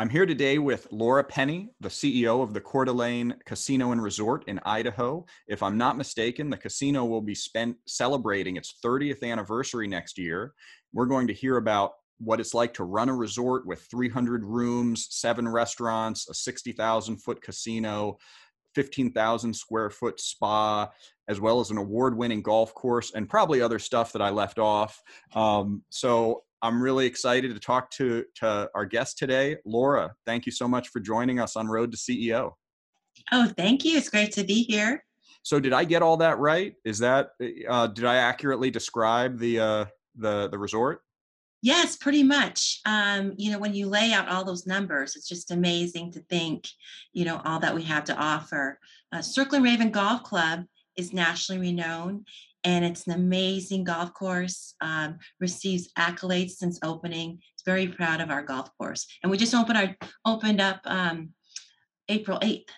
I'm here today with Laura Penny, the CEO of the Coeur d'Alene Casino and Resort in Idaho. If I'm not mistaken, the casino will be spent celebrating its 30th anniversary next year. We're going to hear about what it's like to run a resort with 300 rooms, seven restaurants, a 60,000 foot casino, 15,000 square foot spa, as well as an award winning golf course, and probably other stuff that I left off. Um, so I'm really excited to talk to, to our guest today, Laura. Thank you so much for joining us on Road to CEO. Oh, thank you. It's great to be here. So, did I get all that right? Is that uh, did I accurately describe the uh, the the resort? Yes, pretty much. Um, you know, when you lay out all those numbers, it's just amazing to think, you know, all that we have to offer. Uh, Circling Raven Golf Club is nationally renowned and it's an amazing golf course. Um, receives accolades since opening. It's very proud of our golf course, and we just opened our opened up um, April eighth,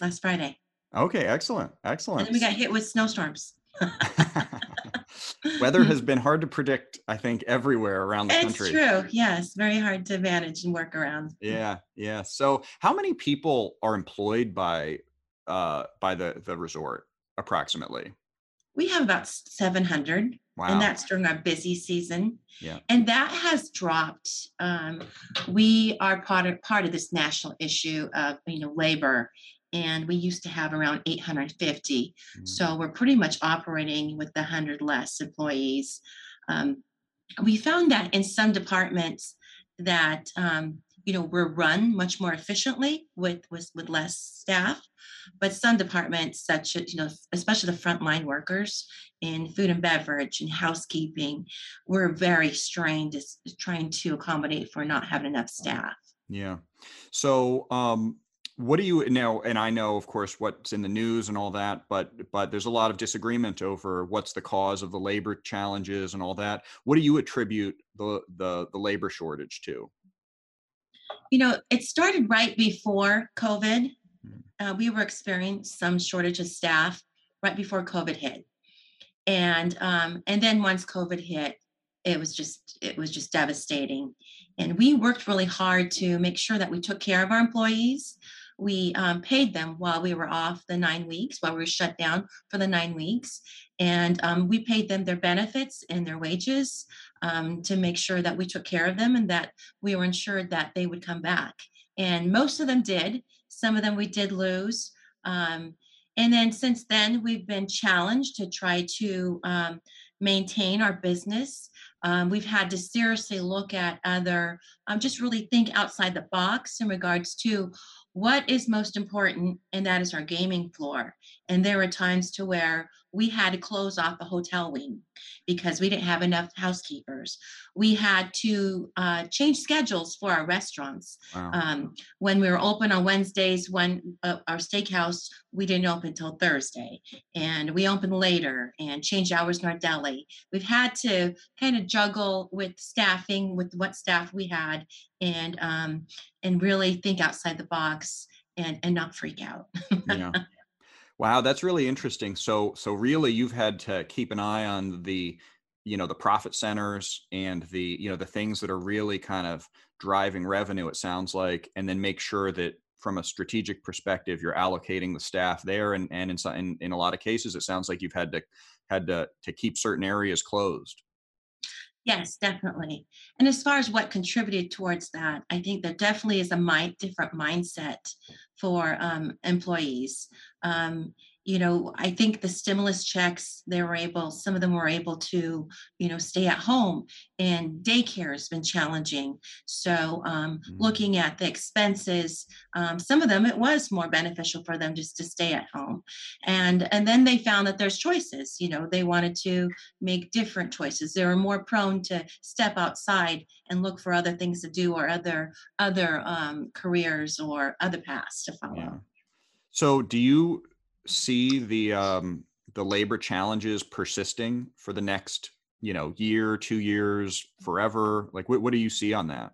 last Friday. Okay, excellent, excellent. And we got hit with snowstorms. Weather has been hard to predict, I think, everywhere around the it's country. It's true. Yes, very hard to manage and work around. Yeah, yeah. So, how many people are employed by uh, by the the resort approximately? We have about 700 wow. and that's during our busy season yeah. and that has dropped um, we are part of part of this national issue of you know labor and we used to have around 850 mm-hmm. so we're pretty much operating with the 100 less employees um, we found that in some departments that um, you know we're run much more efficiently with with, with less staff. But some departments such as you know especially the frontline workers in food and beverage and housekeeping we're very strained trying to accommodate for not having enough staff. Yeah. So um what do you know and i know of course what's in the news and all that but but there's a lot of disagreement over what's the cause of the labor challenges and all that. What do you attribute the the, the labor shortage to you know, it started right before COVID. Hmm. Uh, we were experiencing some shortage of staff right before COVID hit, and um, and then once COVID hit, it was just it was just devastating. And we worked really hard to make sure that we took care of our employees. We um, paid them while we were off the nine weeks, while we were shut down for the nine weeks, and um, we paid them their benefits and their wages um, to make sure that we took care of them and that we were ensured that they would come back. And most of them did. Some of them we did lose. Um, and then since then, we've been challenged to try to um, maintain our business. Um, we've had to seriously look at other, um, just really think outside the box in regards to what is most important, and that is our gaming floor. And there were times to where we had to close off the hotel wing because we didn't have enough housekeepers. We had to uh, change schedules for our restaurants. Wow. Um, when we were open on Wednesdays, when uh, our steakhouse, we didn't open until Thursday, and we opened later and changed hours in our deli. We've had to kind of juggle with staffing, with what staff we had, and um, and really think outside the box and and not freak out. yeah. Wow, that's really interesting. So so really you've had to keep an eye on the you know the profit centers and the you know the things that are really kind of driving revenue it sounds like and then make sure that from a strategic perspective you're allocating the staff there and and in, in, in a lot of cases it sounds like you've had to had to to keep certain areas closed Yes, definitely. And as far as what contributed towards that, I think there definitely is a mind, different mindset for um, employees. Um, you know, I think the stimulus checks, they were able, some of them were able to, you know, stay at home and daycare has been challenging. So um, mm-hmm. looking at the expenses, um, some of them, it was more beneficial for them just to stay at home. And, and then they found that there's choices, you know, they wanted to make different choices. They were more prone to step outside and look for other things to do or other, other um, careers or other paths to follow. Yeah. So do you see the um, the labor challenges persisting for the next you know year, two years, forever? Like, what, what do you see on that?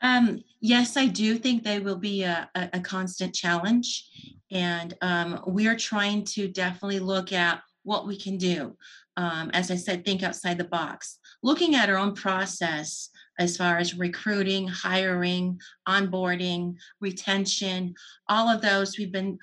Um, yes, I do think they will be a, a, a constant challenge, and um, we are trying to definitely look at what we can do. Um, as I said, think outside the box. Looking at our own process as far as recruiting, hiring, onboarding, retention, all of those we've been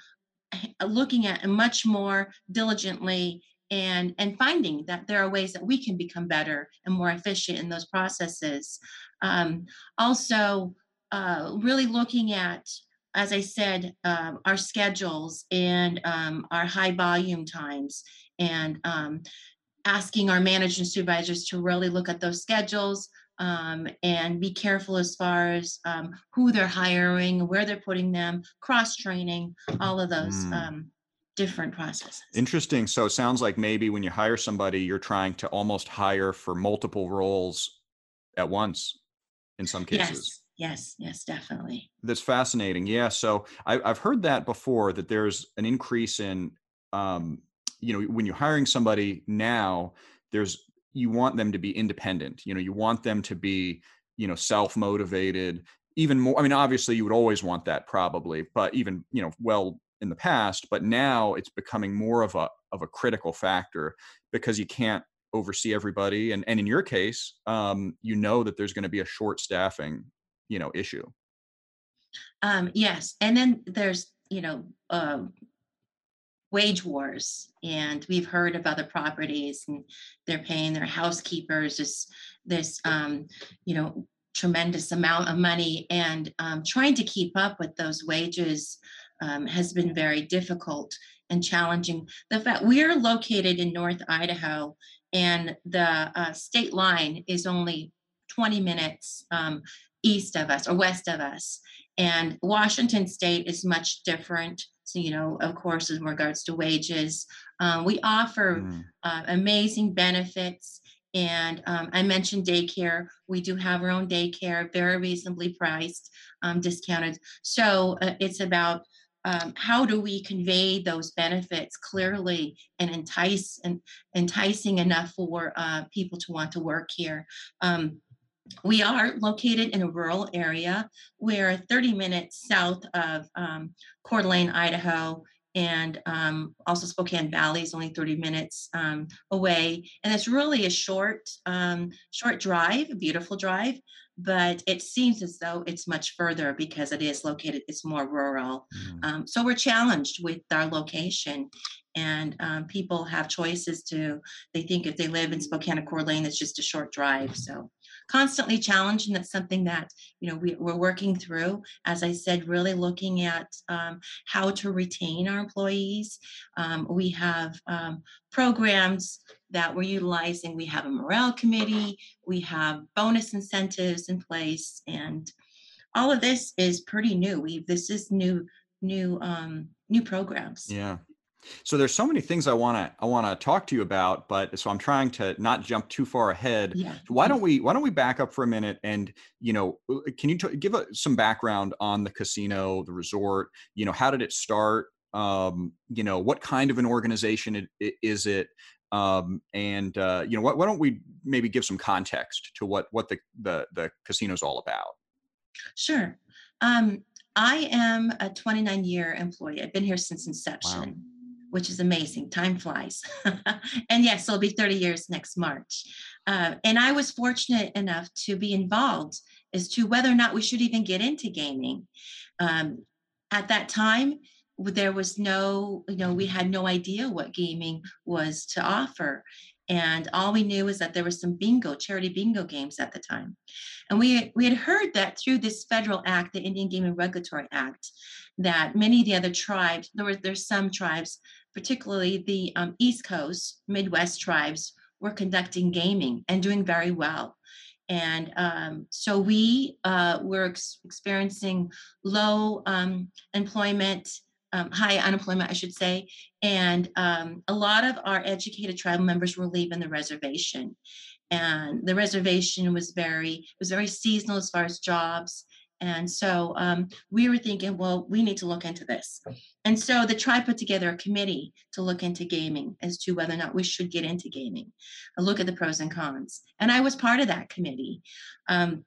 looking at much more diligently and and finding that there are ways that we can become better and more efficient in those processes. Um, also uh, really looking at as i said um, our schedules and um, our high volume times and um, asking our managers supervisors to really look at those schedules um, and be careful as far as um, who they're hiring, where they're putting them, cross training, all of those mm. um, different processes. Interesting. So it sounds like maybe when you hire somebody, you're trying to almost hire for multiple roles at once in some cases. Yes, yes, yes, definitely. That's fascinating. Yeah. So I, have heard that before that there's an increase in, um, you know, when you're hiring somebody now, there's you want them to be independent. You know, you want them to be, you know, self motivated. Even more. I mean, obviously, you would always want that, probably, but even you know, well in the past, but now it's becoming more of a of a critical factor because you can't oversee everybody, and and in your case, um, you know that there's going to be a short staffing, you know, issue. Um, yes, and then there's you know uh, wage wars and we've heard of other properties and they're paying their housekeepers this this um, you know tremendous amount of money and um, trying to keep up with those wages um, has been very difficult and challenging. The fact we're located in North Idaho, and the uh, state line is only 20 minutes um, east of us or west of us, and Washington State is much different. So, you know, of course, in regards to wages, um, we offer mm. uh, amazing benefits. And um, I mentioned daycare. We do have our own daycare, very reasonably priced, um, discounted. So uh, it's about um, how do we convey those benefits clearly and entice and enticing enough for uh, people to want to work here um, we are located in a rural area we're 30 minutes south of um, Coeur d'Alene, Idaho, and um, also Spokane Valley is only 30 minutes um, away. And it's really a short, um, short drive, a beautiful drive, but it seems as though it's much further because it is located, it's more rural. Mm. so we're challenged with our location and um, people have choices to they think if they live in spokane or coeur d'alene it's just a short drive so constantly challenged and that's something that you know we, are working through. As i said really looking at um, how to retain our employees. Um, we have um, programs that we're utilizing. We have a morale committee. We have bonus incentives in place and all of this is pretty new. We this is new new um new programs. Yeah so there's so many things I want to I want to talk to you about, but so I'm trying to not jump too far ahead. Yeah. Why don't we Why don't we back up for a minute and you know can you t- give a, some background on the casino, the resort? You know, how did it start? Um, you know, what kind of an organization it, it, is it? Um, and uh, you know, why, why don't we maybe give some context to what what the the the casino's all about? Sure. Um, I am a 29 year employee. I've been here since inception. Wow which is amazing. Time flies. and yes, it'll be 30 years next March. Uh, and I was fortunate enough to be involved as to whether or not we should even get into gaming. Um, at that time, there was no, you know, we had no idea what gaming was to offer. And all we knew was that there was some bingo, charity bingo games at the time. And we, we had heard that through this federal act, the Indian Gaming Regulatory Act, that many of the other tribes, there were there's some tribes particularly the um, East Coast, Midwest tribes, were conducting gaming and doing very well. And um, so we uh, were ex- experiencing low um, employment, um, high unemployment, I should say. And um, a lot of our educated tribal members were leaving the reservation. And the reservation was very, was very seasonal as far as jobs. And so um, we were thinking, well, we need to look into this. And so the tribe put together a committee to look into gaming as to whether or not we should get into gaming, a look at the pros and cons. And I was part of that committee. Um,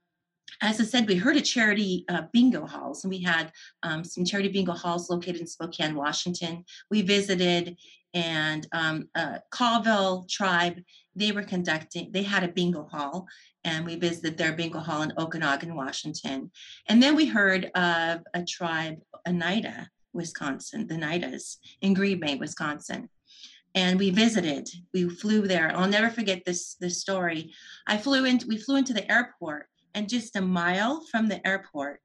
as I said, we heard of charity uh, bingo halls, and we had um, some charity bingo halls located in Spokane, Washington. We visited, and um, uh, Colville tribe, they were conducting, they had a bingo hall, and we visited their bingo hall in Okanogan, Washington. And then we heard of a tribe, Oneida, Wisconsin, the Oneidas in Green Bay, Wisconsin. And we visited, we flew there. I'll never forget this, this story. I flew in, we flew into the airport, and just a mile from the airport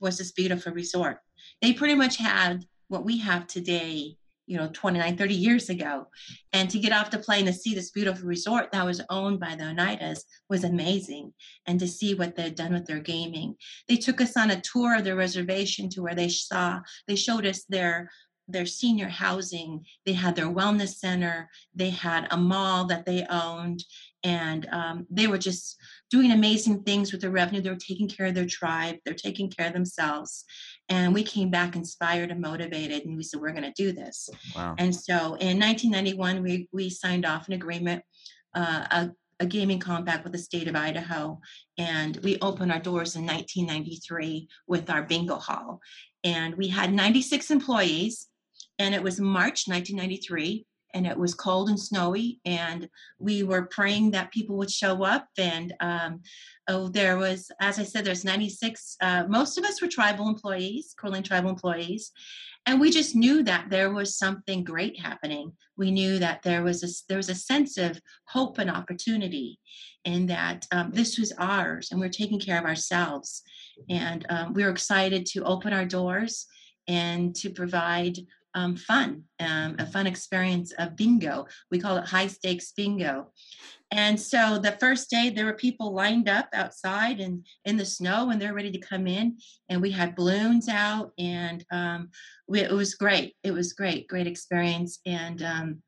was this beautiful resort. They pretty much had what we have today you know 29 30 years ago. And to get off the plane to see this beautiful resort that was owned by the oneidas was amazing. And to see what they'd done with their gaming. They took us on a tour of their reservation to where they saw they showed us their their senior housing they had their wellness center they had a mall that they owned and um, they were just doing amazing things with their revenue they were taking care of their tribe they're taking care of themselves and we came back inspired and motivated, and we said, we're going to do this. Wow. And so in 1991, we, we signed off an agreement, uh, a, a gaming compact with the state of Idaho. And we opened our doors in 1993 with our bingo hall. And we had 96 employees, and it was March 1993 and it was cold and snowy and we were praying that people would show up and um, oh there was as i said there's 96 uh, most of us were tribal employees d'Alene tribal employees and we just knew that there was something great happening. We knew that there was a there was a sense of hope and opportunity and that um, this was ours and we are taking care of ourselves. And um, we were excited to open our doors and to provide um, fun, um, a fun experience of bingo. We call it high stakes bingo. And so the first day, there were people lined up outside and in the snow, and they're ready to come in. And we had balloons out, and um, we, it was great. It was great, great experience. And um,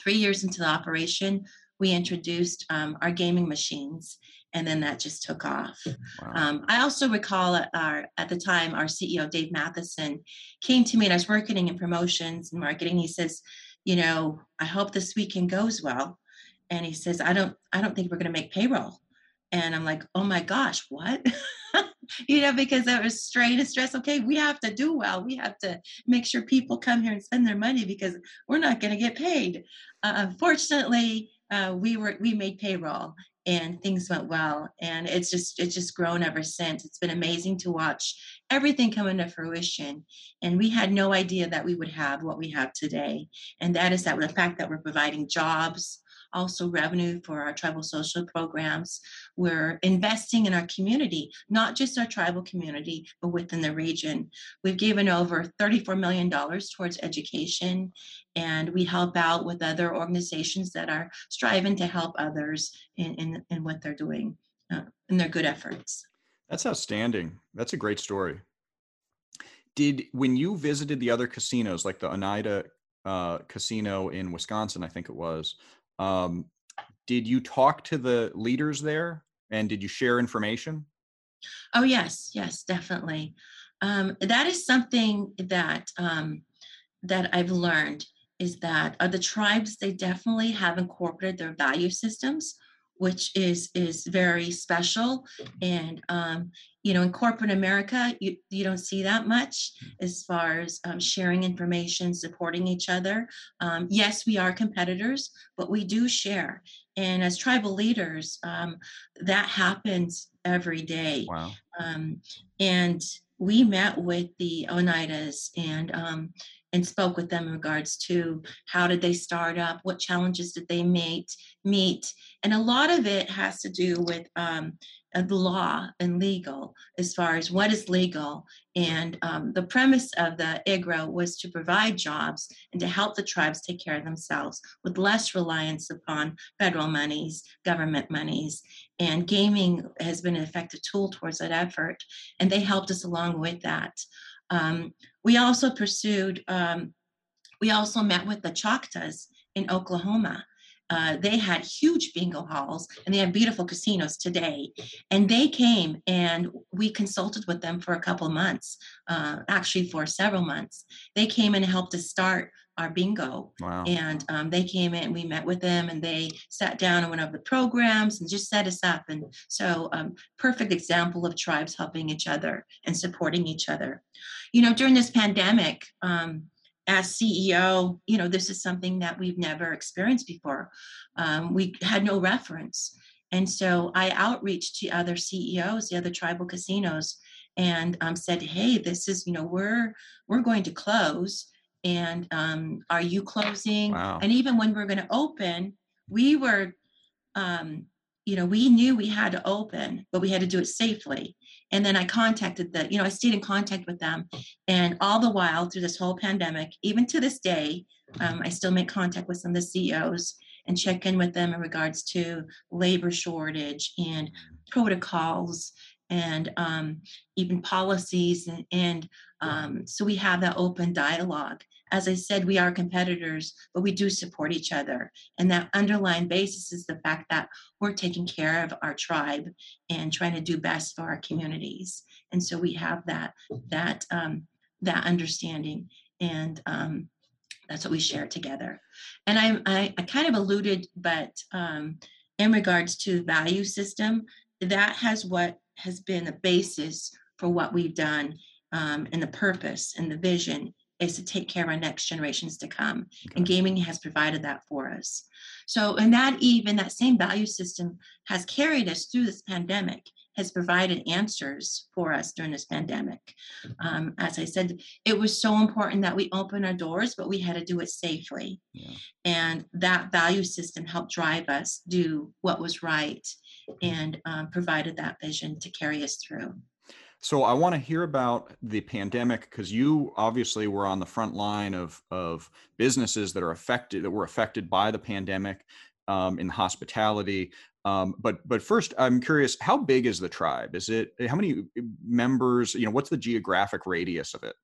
three years into the operation, we introduced um, our gaming machines and then that just took off. Wow. Um, I also recall at, our, at the time our CEO Dave Matheson came to me and I was working in promotions and marketing. He says, "You know, I hope this weekend goes well," and he says, "I don't, I don't think we're going to make payroll." And I'm like, "Oh my gosh, what?" you know, because it was strain and stress. Okay, we have to do well. We have to make sure people come here and spend their money because we're not going to get paid. Uh, unfortunately, uh, we were we made payroll and things went well and it's just it's just grown ever since. It's been amazing to watch everything come into fruition and we had no idea that we would have what we have today and that is that the fact that we're providing jobs also revenue for our tribal social programs. We're investing in our community, not just our tribal community, but within the region. We've given over $34 million towards education, and we help out with other organizations that are striving to help others in, in, in what they're doing uh, in their good efforts. That's outstanding. That's a great story. Did when you visited the other casinos, like the Oneida uh, casino in Wisconsin, I think it was, um, did you talk to the leaders there and did you share information? Oh, yes, yes, definitely. Um, that is something that um, that I've learned is that uh, the tribes they definitely have incorporated their value systems which is is very special. And um, you know in corporate america you, you don't see that much as far as um, sharing information supporting each other. Um, yes we are competitors but we do share. And as tribal leaders um, that happens every day. Wow. Um, and we met with the oneidas and um, and spoke with them in regards to how did they start up, what challenges did they meet, meet, and a lot of it has to do with um, uh, the law and legal as far as what is legal. And um, the premise of the IGRA was to provide jobs and to help the tribes take care of themselves with less reliance upon federal monies, government monies. And gaming has been an effective tool towards that effort, and they helped us along with that. Um, we also pursued, um, we also met with the Choctaws in Oklahoma. Uh, they had huge bingo halls and they have beautiful casinos today. And they came and we consulted with them for a couple of months, uh, actually for several months. They came and helped us start our bingo. Wow. And um, they came in, we met with them, and they sat down and went over the programs and just set us up. And so, um, perfect example of tribes helping each other and supporting each other. You know, during this pandemic, um, as CEO, you know, this is something that we've never experienced before. Um, we had no reference. And so I outreached to other CEOs, the other tribal casinos, and um, said, "Hey, this is you know we're we're going to close, and um, are you closing?" Wow. And even when we're going to open, we were, um, you know, we knew we had to open, but we had to do it safely. And then I contacted the, you know, I stayed in contact with them, and all the while through this whole pandemic, even to this day, um, I still make contact with some of the CEOs and check in with them in regards to labor shortage and protocols and um, even policies and, and um, so we have that open dialogue as i said we are competitors but we do support each other. And that underlying basis is the fact that we're taking care of our tribe and trying to do best for our communities. And so we have that that um, that understanding and um, that's what we share together. And I, I, I kind of alluded but um, in regards to value system that has what has been the basis for what we've done um, and the purpose and the vision is to take care of our next generations to come okay. and gaming has provided that for us so and that even that same value system has carried us through this pandemic has provided answers for us during this pandemic um, as i said it was so important that we open our doors but we had to do it safely yeah. and that value system helped drive us do what was right and um, provided that vision to carry us through. So I want to hear about the pandemic because you obviously were on the front line of of businesses that are affected that were affected by the pandemic um, in hospitality. Um, but but first, I'm curious, how big is the tribe? Is it how many members? You know, what's the geographic radius of it?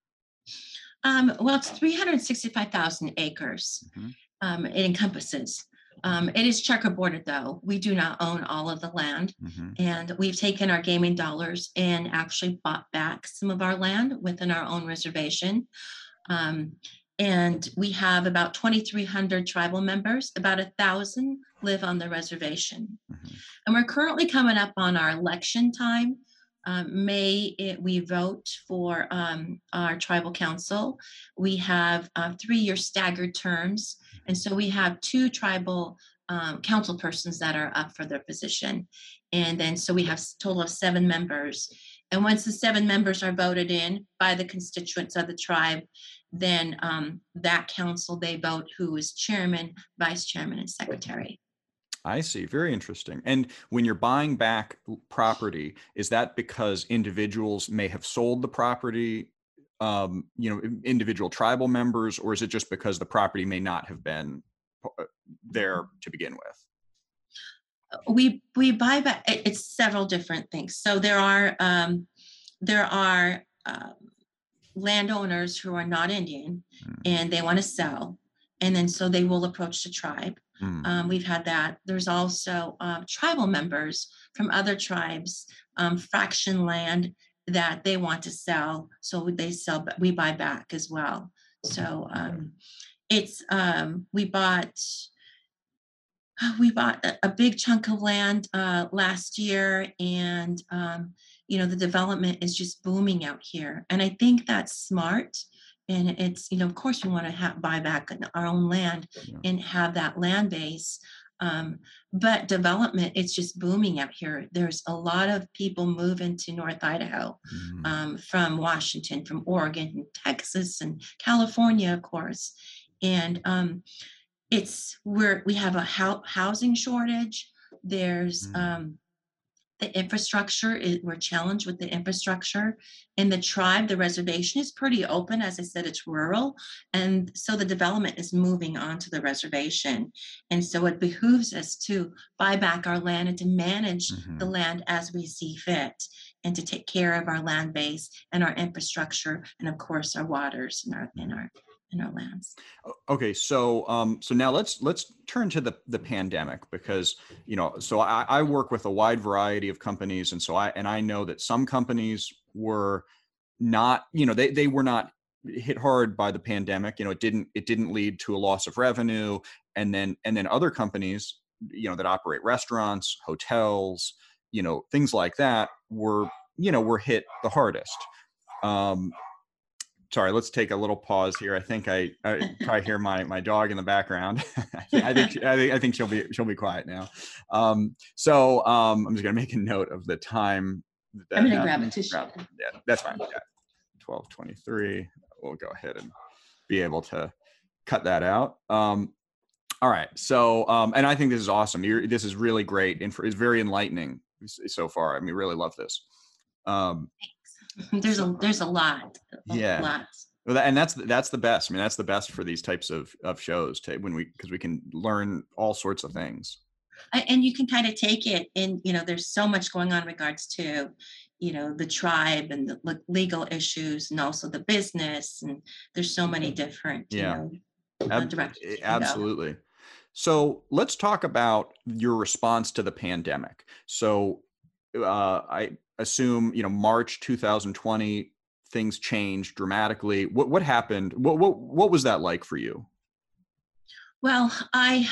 Um, well, it's 365,000 acres. Mm-hmm. Um, it encompasses. Um, it is checkerboarded though. We do not own all of the land. Mm-hmm. And we've taken our gaming dollars and actually bought back some of our land within our own reservation. Um, and we have about 2,300 tribal members, about a thousand live on the reservation. Mm-hmm. And we're currently coming up on our election time. Um, May it, we vote for um, our tribal council. We have uh, three-year staggered terms, and so we have two tribal um, council persons that are up for their position, and then so we have a total of seven members. And once the seven members are voted in by the constituents of the tribe, then um, that council they vote who is chairman, vice chairman, and secretary. I see. Very interesting. And when you're buying back property, is that because individuals may have sold the property, um, you know, individual tribal members, or is it just because the property may not have been uh, there to begin with? Uh, we we buy back. It's several different things. So there are um, there are um, landowners who are not Indian, mm. and they want to sell, and then so they will approach the tribe Mm. Um, we've had that. There's also uh, tribal members from other tribes, um, fraction land that they want to sell. So they sell, but we buy back as well. So um, it's, um, we bought, we bought a, a big chunk of land uh, last year and, um, you know, the development is just booming out here. And I think that's smart and it's you know of course we want to have, buy back our own land yeah. and have that land base um, but development it's just booming out here there's a lot of people moving to north idaho mm. um, from washington from oregon and texas and california of course and um, it's where we have a ho- housing shortage there's mm. The infrastructure is, we're challenged with the infrastructure. In the tribe the reservation is pretty open. As i said it's rural and so the development is moving onto the reservation. And so it behooves us to buy back our land and to manage mm-hmm. the land as we see fit and to take care of our land base and our infrastructure and of course our waters and our, and our in our lands. Okay, so um, so now let's let's turn to the the pandemic because you know so I, I work with a wide variety of companies and so I and I know that some companies were not you know they they were not hit hard by the pandemic you know it didn't it didn't lead to a loss of revenue and then and then other companies you know that operate restaurants hotels you know things like that were you know were hit the hardest um, sorry, let's take a little pause here. I think I, I probably hear my my dog in the background. I think I think I think she'll be she'll be quiet now. Um, so um, I'm just gonna make a note of the time. I'm gonna grab it tissue. Yeah, that's fine. Yeah, twelve twenty three. We'll go ahead and be able to cut that out. Um, all right. So, um, and I think this is awesome. You're, this is really great and for, it's very enlightening so far. I mean, really love this. Um, there's a there's a lot. A yeah. Lot. Well, and that's that's the best. I mean, that's the best for these types of of shows to when we because we can learn all sorts of things. And you can kind of take it in. You know, there's so much going on in regards to, you know, the tribe and the legal issues, and also the business. And there's so many different. Yeah. You know, Ab- directions. Absolutely. So let's talk about your response to the pandemic. So uh, I assume you know March 2020 things changed dramatically. What what happened? What what what was that like for you? Well, I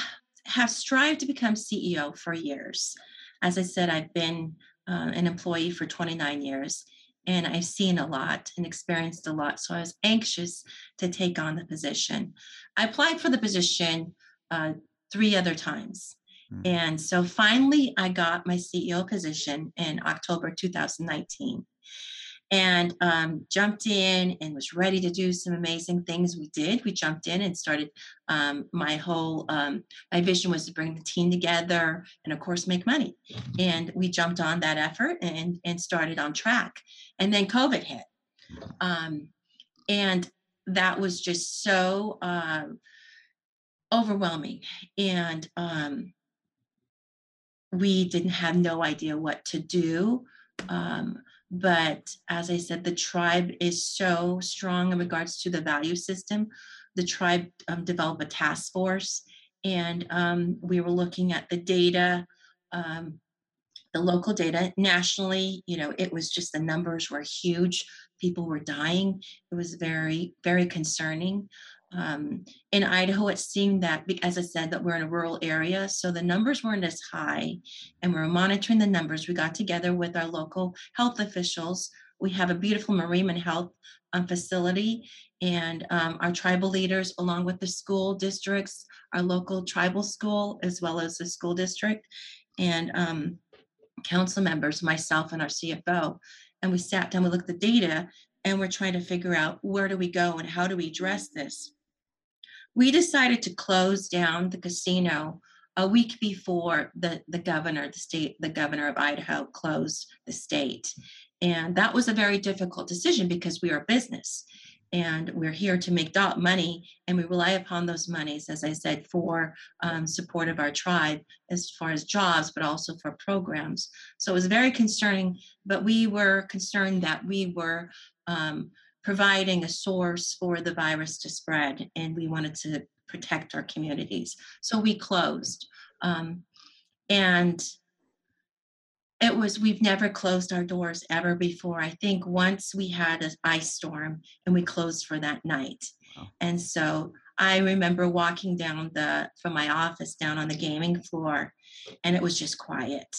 have strived to become CEO for years. As I said, I've been uh, an employee for 29 years and I've seen a lot and experienced a lot. So I was anxious to take on the position. I applied for the position uh, three other times. Mm-hmm. And so finally, I got my CEO position in October 2019 and um, jumped in and was ready to do some amazing things. We did. We jumped in and started. Um, my whole um, my vision was to bring the team together and, of course, make money. And we jumped on that effort and and started on track. And then COVID hit, um, and that was just so uh, overwhelming. And um, we didn't have no idea what to do. Um, but as I said, the tribe is so strong in regards to the value system. The tribe um, developed a task force, and um, we were looking at the data, um, the local data nationally. You know, it was just the numbers were huge. People were dying. It was very, very concerning. Um, in Idaho, it seemed that, as I said, that we're in a rural area, so the numbers weren't as high, and we are monitoring the numbers. We got together with our local health officials. We have a beautiful Marimn Health um, facility, and um, our tribal leaders, along with the school districts, our local tribal school, as well as the school district, and um, council members, myself and our CFO, and we sat down, we looked at the data, and we're trying to figure out where do we go and how do we address this we decided to close down the casino a week before the, the governor, the state, the governor of Idaho closed the state. And that was a very difficult decision because we are a business and we're here to make dot money and we rely upon those monies, as I said, for um, support of our tribe as far as jobs, but also for programs. So it was very concerning, but we were concerned that we were um, providing a source for the virus to spread, and we wanted to protect our communities. So we closed. Um, and it was, we've never closed our doors ever before. I think once we had an ice storm and we closed for that night. Wow. And so I remember walking down the, from my office down on the gaming floor, and it was just quiet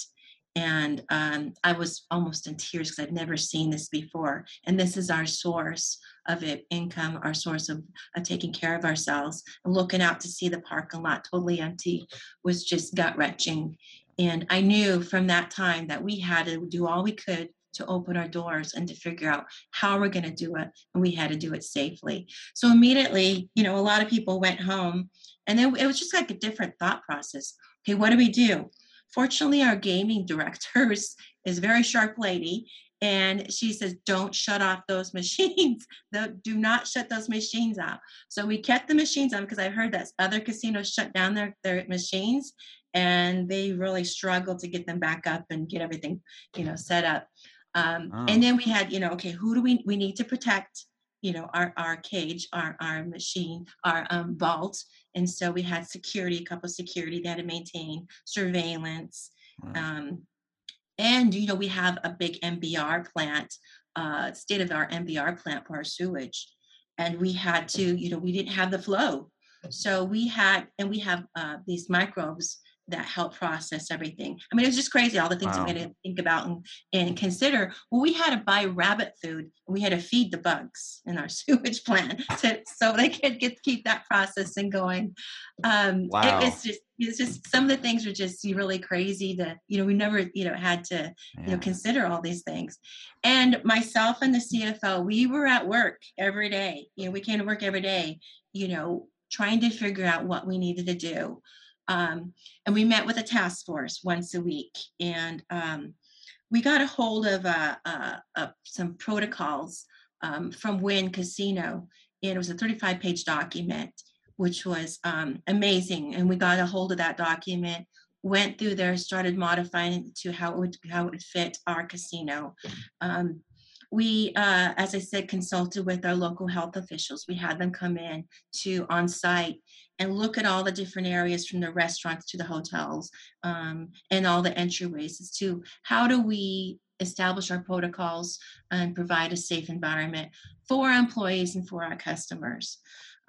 and um, I was almost in tears because I've never seen this before. And this is our source of it, income, our source of, of taking care of ourselves. And looking out to see the parking lot totally empty was just gut wrenching. And I knew from that time that we had to do all we could to open our doors and to figure out how we're going to do it and we had to do it safely so immediately you know a lot of people went home and then it was just like a different thought process okay what do we do Fortunately, our gaming director is, is a very sharp lady, and she says, "Don't shut off those machines. do not shut those machines off." So we kept the machines on because I heard that other casinos shut down their their machines, and they really struggled to get them back up and get everything, you know, set up. Um, oh. And then we had, you know, okay, who do we we need to protect? You know, our our cage, our our machine, our um, vault, and so we had security, a couple of security that had to maintain surveillance. Um, and, you know, we have a big MBR plant, uh, state of our MBR plant for our sewage. And we had to, you know, we didn't have the flow. So we had, and we have uh, these microbes that helped process everything. I mean, it was just crazy all the things wow. we had to think about and, and consider. Well, we had to buy rabbit food and we had to feed the bugs in our sewage plant to, so they could get keep that processing going. Um, wow. It was just it's just some of the things were just really crazy that you know we never you know had to yeah. you know consider all these things and myself and the cfo we were at work every day you know we came to work every day you know trying to figure out what we needed to do um, and we met with a task force once a week and um, we got a hold of uh, uh, uh, some protocols um, from Wynn Casino, and it was a 35 page document which was um, amazing. And we got a hold of that document, went through there, started modifying it to how it would how it would fit our casino. Um, we, uh, as I said, consulted with our local health officials. We had them come in to on site and look at all the different areas from the restaurants to the hotels um, and all the entryways as to how do we establish our protocols and provide a safe environment for our employees and for our customers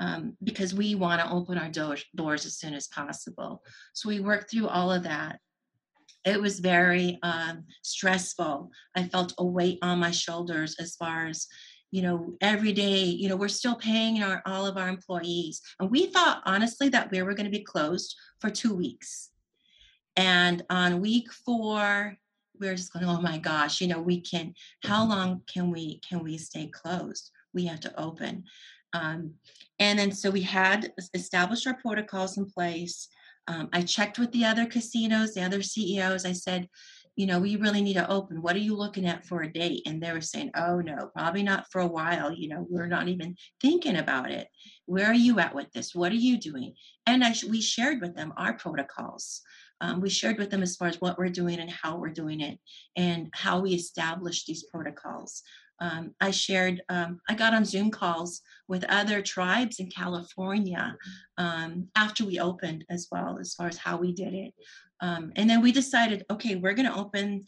um, because we want to open our doors, doors as soon as possible. So we worked through all of that. It was very um, stressful. I felt a weight on my shoulders as far as you know every day you know we're still paying our all of our employees and we thought honestly that we were going to be closed for two weeks and on week four we are just going oh my gosh you know we can how long can we can we stay closed we have to open um, and then so we had established our protocols in place. Um, I checked with the other casinos, the other CEOs. I said, you know, we really need to open. What are you looking at for a date? And they were saying, oh no, probably not for a while. You know, we're not even thinking about it. Where are you at with this? What are you doing? And I, we shared with them our protocols. Um, we shared with them as far as what we're doing and how we're doing it and how we establish these protocols um, I shared, um, I got on Zoom calls with other tribes in California um, after we opened as well, as far as how we did it. Um, and then we decided, okay, we're going to open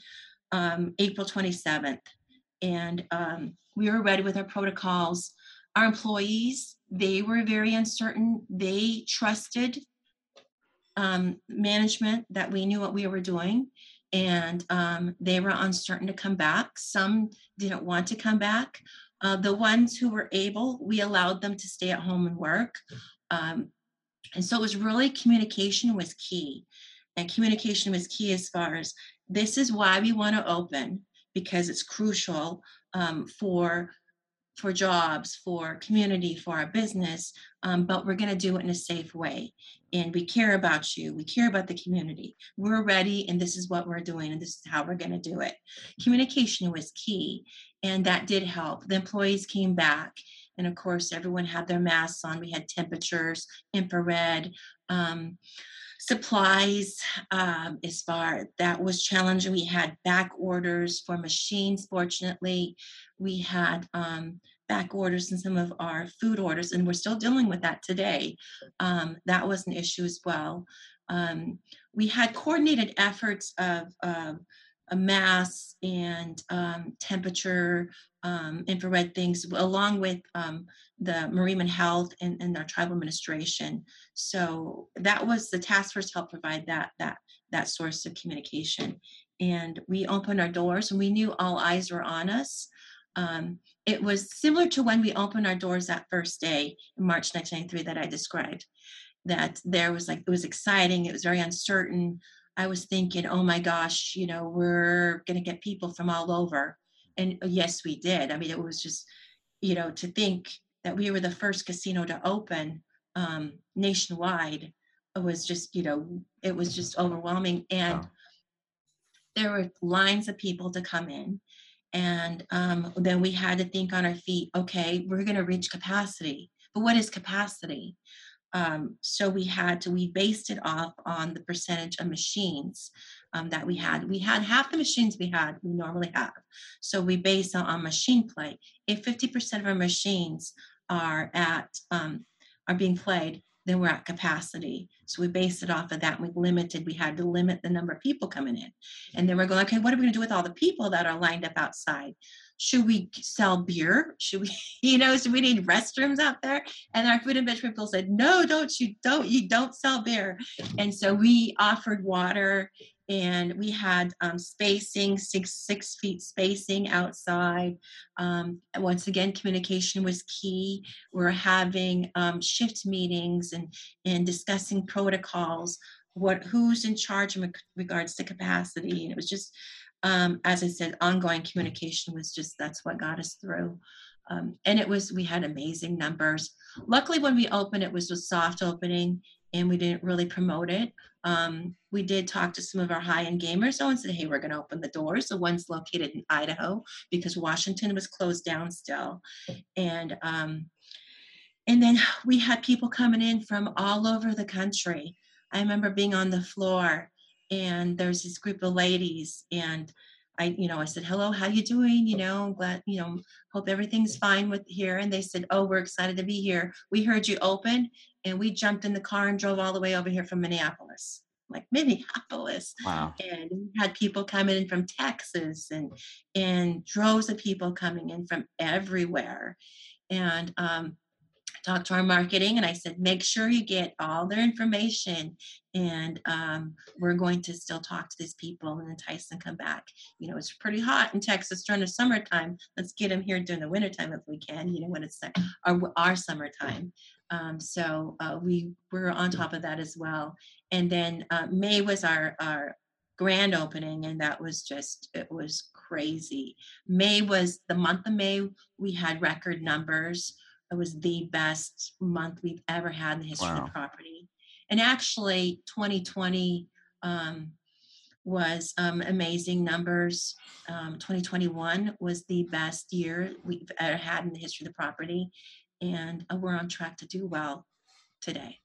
um, April 27th. And um, we were ready with our protocols. Our employees, they were very uncertain. They trusted management that we knew what we were doing and um, they were uncertain to come back. Some didn't want to come back. Uh, the ones who were able, we allowed them to stay at home and work. Um, and so it was really communication was key. And communication was key as far as this is why we want to open because it's crucial um, for for jobs, for community, for our business, um, but we're going to do it in a safe way. And we care about you. We care about the community. We're ready, and this is what we're doing, and this is how we're going to do it. Communication was key, and that did help. The employees came back, and of course, everyone had their masks on. We had temperatures, infrared. Um, supplies um, as far that was challenging we had back orders for machines fortunately we had um, back orders in some of our food orders and we're still dealing with that today um, that was an issue as well um, we had coordinated efforts of uh, mass and um, temperature um, infrared things along with um, the Marimn Health and, and our tribal administration. So that was the task force helped provide that that that source of communication. And we opened our doors and we knew all eyes were on us. Um, it was similar to when we opened our doors that first day in March 1993 that I described. That there was like it was exciting, it was very uncertain. I was thinking, oh my gosh, you know, we're going to get people from all over. And uh, yes, we did. I mean, it was just, you know, to think that we were the first casino to open um, nationwide was just, you know, it was just overwhelming. And wow. there were lines of people to come in. And um, then we had to think on our feet, okay, we're going to reach capacity. But what is capacity? Um, so we had to, we based it off on the percentage of machines um, that we had. We had half the machines we had, we normally have. So we based on, on machine play. If 50% of our machines are at, um, are being played, then we're at capacity. So we based it off of that. We limited, we had to limit the number of people coming in. And then we're going, okay, what are we gonna do with all the people that are lined up outside? should we sell beer? Should we, you know, should we need restrooms out there? And our food and beverage people said, no, don't you, don't, you don't sell beer. And so we offered water and we had um, spacing, six, six feet spacing outside. Um, once again, communication was key. We're having um, shift meetings and, and discussing protocols, what who's in charge in regards to capacity. And it was just, um, as I said, ongoing communication was just that's what got us through. Um, and it was we had amazing numbers. Luckily, when we opened, it was a soft opening, and we didn't really promote it. Um, we did talk to some of our high-end gamers though and said, "Hey, we're going to open the doors." The one's located in Idaho because Washington was closed down still, and um, and then we had people coming in from all over the country. I remember being on the floor and there's this group of ladies and I, you know, I said, hello, how you doing? You know, I'm glad, you know, hope everything's fine with here. And they said, oh, we're excited to be here. We heard you open and we jumped in the car and drove all the way over here from Minneapolis. like Minneapolis. Wow. And we had people coming in from Texas and and droves of people coming in from everywhere. And um, talked to our marketing and I said, make sure you get all their information and um, we're going to still talk to these people and entice them come back. You know, it's pretty hot in Texas during the summertime. Let's get them here during the wintertime if we can, you know, when it's our, our summertime. Um, so uh, we were on top of that as well. And then uh, May was our, our grand opening and that was just it was crazy may was the month of may we had record numbers it was the best month we've ever had in the history wow. of the property. And actually, 2020 um, was um, amazing numbers. Um, 2021 was the best year we've ever had in the history of the property, and uh, we're on track to do well today.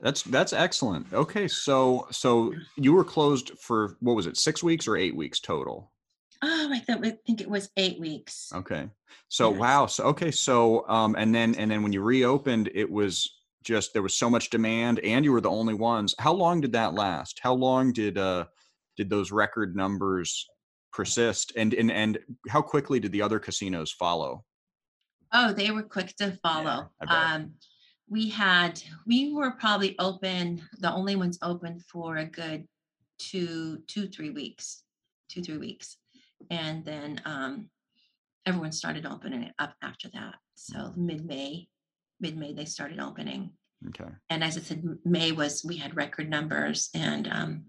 That's that's excellent. Okay, so so you were closed for what was it, six weeks or eight weeks total? Oh, I thought I think it was eight weeks. Okay. So yes. wow. So okay. So um, and then and then when you reopened, it was just there was so much demand, and you were the only ones. How long did that last? How long did uh did those record numbers persist? And and and how quickly did the other casinos follow? Oh, they were quick to follow. Yeah, um, we had we were probably open the only ones open for a good two two three weeks two three weeks and then um, everyone started opening it up after that. So mid May, mid May they started opening. Okay. And as I said, May was we had record numbers, and um,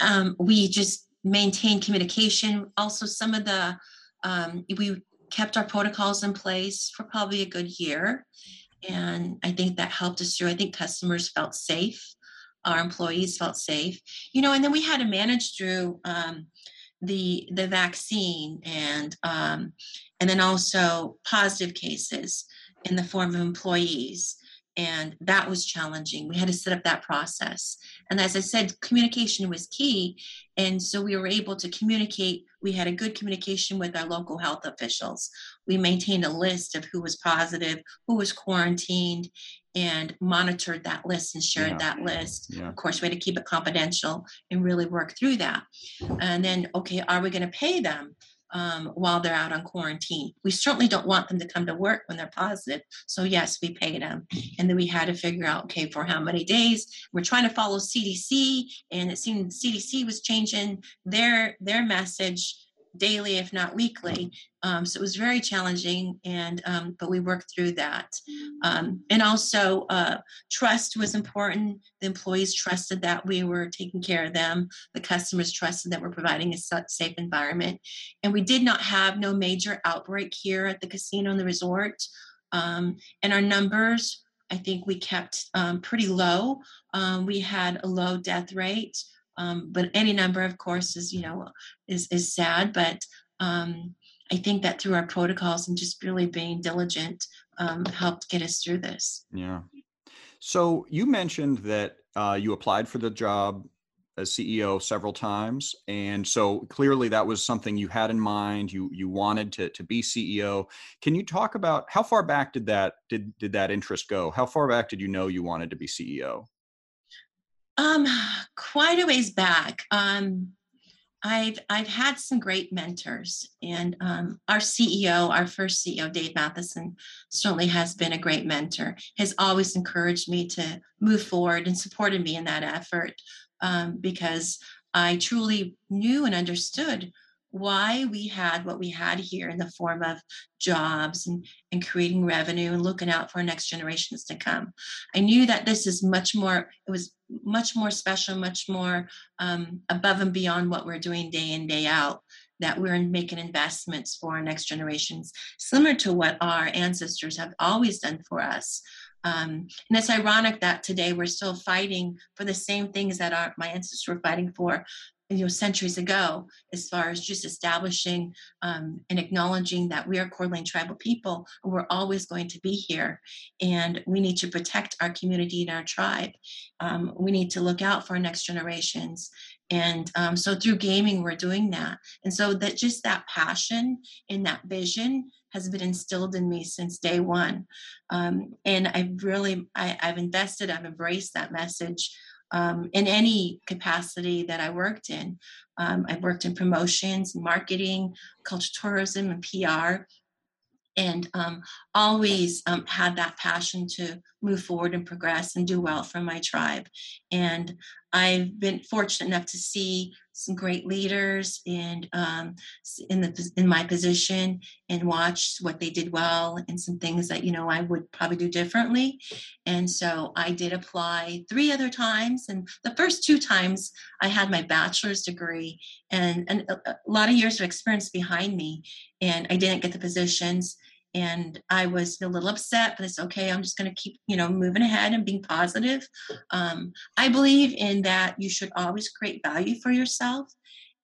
um, we just maintained communication. Also, some of the um, we kept our protocols in place for probably a good year, and I think that helped us through. I think customers felt safe, our employees felt safe, you know, and then we had to manage through. The the vaccine and um, and then also positive cases in the form of employees. And that was challenging. We had to set up that process. And as i said communication was key. And so we were able to communicate. We had a good communication with our local health officials. We maintained a list of who was positive who was quarantined and monitored that list and shared yeah. that list. Yeah. Of course, we had to keep it confidential and really work through that. And then, okay, are we going to pay them? Um, while they're out on quarantine. We certainly don't want them to come to work when they're positive. So yes, we paid them, and then we had to figure out okay for how many days. We're trying to follow CDC, and it seemed CDC was changing their their message daily, if not weekly. Um, so it was very challenging, and um, but we worked through that. Um, and also, uh, trust was important. The employees trusted that we were taking care of them. The customers trusted that we're providing a safe environment. And we did not have no major outbreak here at the casino and the resort. Um, and our numbers, I think we kept um, pretty low. Um, we had a low death rate. Um, but any number, of course, is you know is is sad. But um, I think that through our protocols and just really being diligent um, helped get us through this. Yeah. So you mentioned that uh, you applied for the job as CEO several times, and so clearly that was something you had in mind. You you wanted to to be CEO. Can you talk about how far back did that did did that interest go? How far back did you know you wanted to be CEO? Um, quite a ways back. Um, I've I've had some great mentors, and um, our CEO, our first CEO, Dave Matheson, certainly has been a great mentor. Has always encouraged me to move forward and supported me in that effort um, because I truly knew and understood why we had what we had here in the form of jobs and, and creating revenue and looking out for next generations to come. I knew that this is much more, it was much more special, much more um, above and beyond what we're doing day in, day out, that we're making investments for our next generations, similar to what our ancestors have always done for us. Um, and it's ironic that today we're still fighting for the same things that our, my ancestors were fighting for you know centuries ago as far as just establishing um, and acknowledging that we are Coeur tribal people we're always going to be here and we need to protect our community and our tribe. Um, we need to look out for our next generations and um, so through gaming we're doing that. And so that just that passion and that vision has been instilled in me since day one. Um, and i've really I, i've invested i've embraced that message um, in any capacity that I worked in. Um, I worked in promotions, marketing, culture tourism, and PR and um, always um, had that passion to move forward and progress and do well for my tribe. And I've been fortunate enough to see some great leaders in um, in the in my position and watch what they did well and some things that you know I would probably do differently. And so I did apply three other times, and the first two times I had my bachelor's degree and, and a lot of years of experience behind me, and I didn't get the positions and I was a little upset, but it's okay. I'm just going to keep, you know, moving ahead and being positive. Um, I believe in that you should always create value for yourself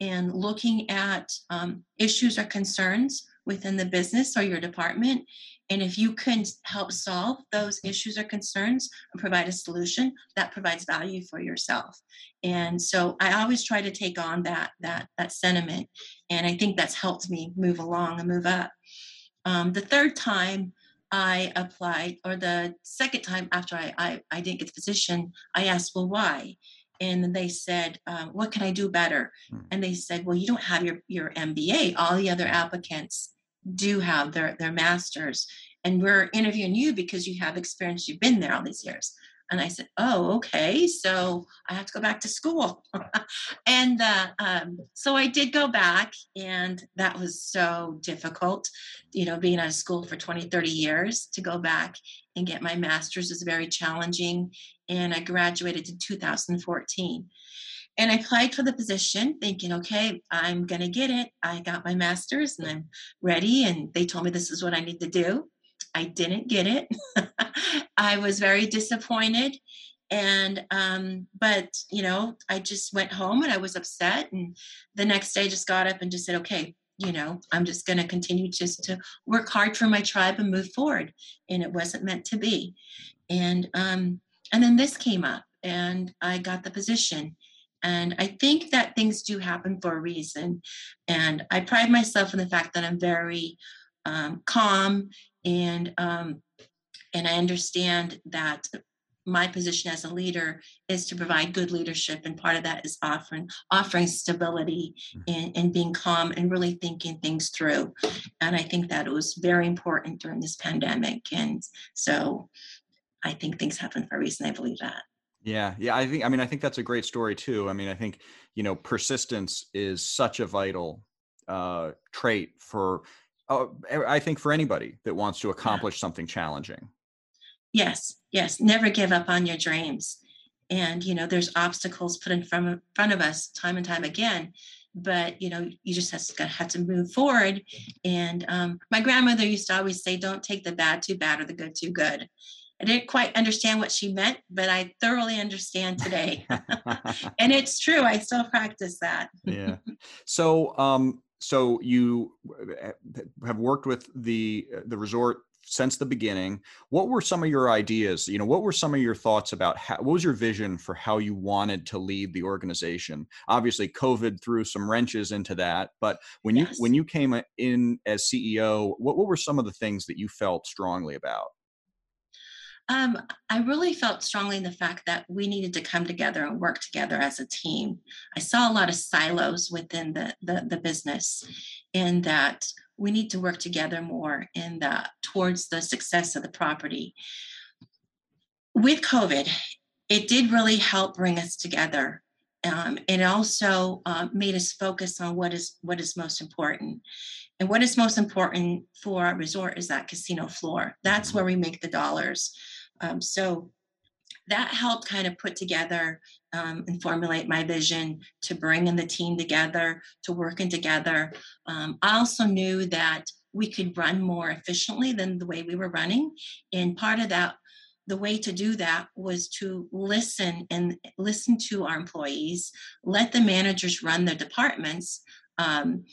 and looking at um, issues or concerns within the business or your department. And if you can help solve those issues or concerns and provide a solution, that provides value for yourself. And so I always try to take on that that that sentiment, and I think that's helped me move along and move up. Um, the third time I applied, or the second time after I, I, I didn't get the position, I asked, well, why? And they said, um, what can I do better? Hmm. And they said, well, you don't have your, your MBA. All the other applicants do have their, their master's. And we're interviewing you because you have experience. You've been there all these years. And I said, Oh, okay. So I have to go back to school. and uh, um, so I did go back, and that was so difficult. You know, being out of school for 20, 30 years to go back and get my master's was very challenging. And I graduated in 2014. And I applied for the position thinking, okay, I'm going to get it. I got my master's and I'm ready. And they told me this is what I need to do. I didn't get it. I was very disappointed. And, um, but, you know, I just went home and I was upset. And the next day, just got up and just said, okay, you know, I'm just going to continue just to work hard for my tribe and move forward. And it wasn't meant to be. And, um, and then this came up and I got the position. And I think that things do happen for a reason. And I pride myself in the fact that I'm very um, calm and um, and I understand that my position as a leader is to provide good leadership and part of that is offering offering stability mm. and, and being calm and really thinking things through. And i think that it was very important during this pandemic and so i think things happen for a reason. I believe that. Yeah yeah i think i mean i think that's a great story too. I mean i think you know persistence is such a vital uh, trait for uh, I think for anybody that wants to accomplish something challenging. Yes, yes. Never give up on your dreams. And you know, there's obstacles put in front of, front of us time and time again. But you know, you just have to have to move forward. And um, my grandmother used to always say, "Don't take the bad too bad or the good too good." I didn't quite understand what she meant, but I thoroughly understand today. and it's true. I still practice that. yeah. So, um, so you eh, have worked with the uh, the resort since the beginning. What were some of your ideas you know what were some of your thoughts about how, what was your vision for how you wanted to lead the organization? Obviously covid threw some wrenches into that but when yes. you when you came in as ceo what, what were some of the things that you felt strongly about Um, I really felt strongly in the fact that we needed to come together and work together as a team. I saw a lot of silos within the, the, the business, in that we need to work together more in the towards the success of the property. With COVID, it did really help bring us together. Um, it also uh, made us focus on what is what is most important. And what is most important for our resort is that casino floor. That's where we make the dollars. Um, so that helped kind of put together um, and formulate my vision to bring in the team together, to working together. Um, I also knew that we could run more efficiently than the way we were running. And part of that, the way to do that was to listen and listen to our employees, let the managers run their departments. Um,